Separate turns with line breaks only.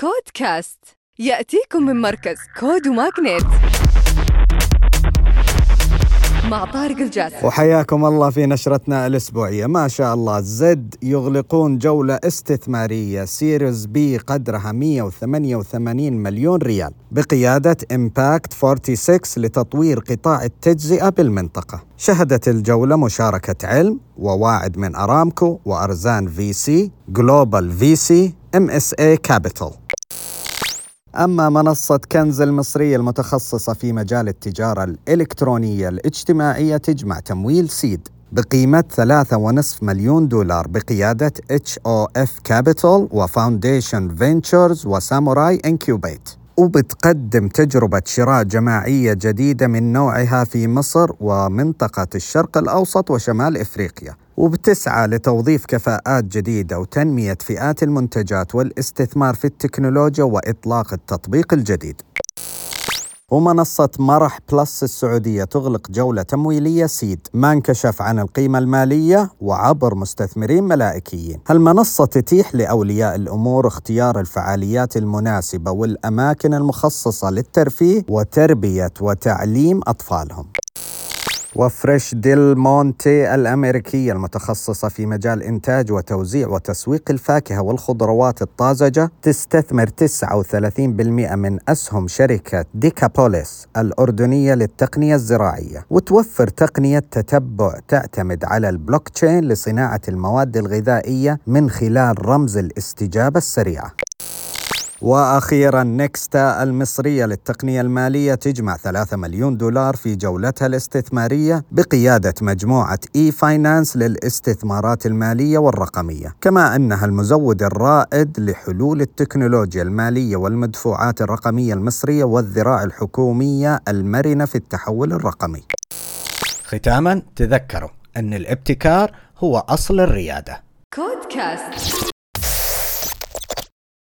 كودكاست. يأتيكم من مركز CODE و MAGNiTT مع طارق الجاسم.
وحياكم الله في نشرتنا الأسبوعية. ما شاء الله زد يغلقون جولة استثمارية. Series B قدرها 188 مليون ريال. بقيادة Impact 46 لتطوير قطاع التجزئة بالمنطقة شهدت الجولة مشاركة علم وواعد من أرامكو وأرزان في سي جلوبال في سي ام اس اي كابيتال أما منصة كنز المصرية المتخصصة في مجال التجارة الإلكترونية الاجتماعية تجمع تمويل seed بقيمة 3.5 مليون دولار بقيادة HOF Capital و Foundation Ventures و Samurai Incubate وبتقدم تجربة شراء جماعية جديدة من نوعها في مصر ومنطقة الشرق الأوسط وشمال إفريقيا وبتسعى لتوظيف كفاءات جديدة وتنمية فئات المنتجات والاستثمار في التكنولوجيا وإطلاق التطبيق الجديد. ومنصة مرح Plus السعودية تغلق جولة تمويلية seed ما انكشف عن القيمة المالية وعبر مستثمرين ملائكيين. هالمنصة تتيح لأولياء الأمور اختيار الفعاليات المناسبة والأماكن المخصصة للترفيه وتربية وتعليم أطفالهم. و Fresh Del Monte الأمريكية المتخصصة في مجال إنتاج وتوزيع وتسويق الفاكهة والخضروات الطازجة تستثمر 39% من أسهم شركة ديكابوليس الأردنية للتقنية الزراعية وتوفر تقنية تتبع تعتمد على البلوك تشين لصناعة المواد الغذائية من خلال رمز الاستجابة السريعة. وأخيرا نكستا المصرية للتقنية المالية تجمع 3 مليون دولار في جولتها الاستثمارية بقيادة مجموعة e-finance للاستثمارات المالية والرقمية، كما أنها المزود الرائد لحلول التكنولوجيا المالية والمدفوعات الرقمية المصرية والذراع الحكومية المرنة في التحول الرقمي.
ختاما تذكروا أن الابتكار هو أصل الريادة
كودكاست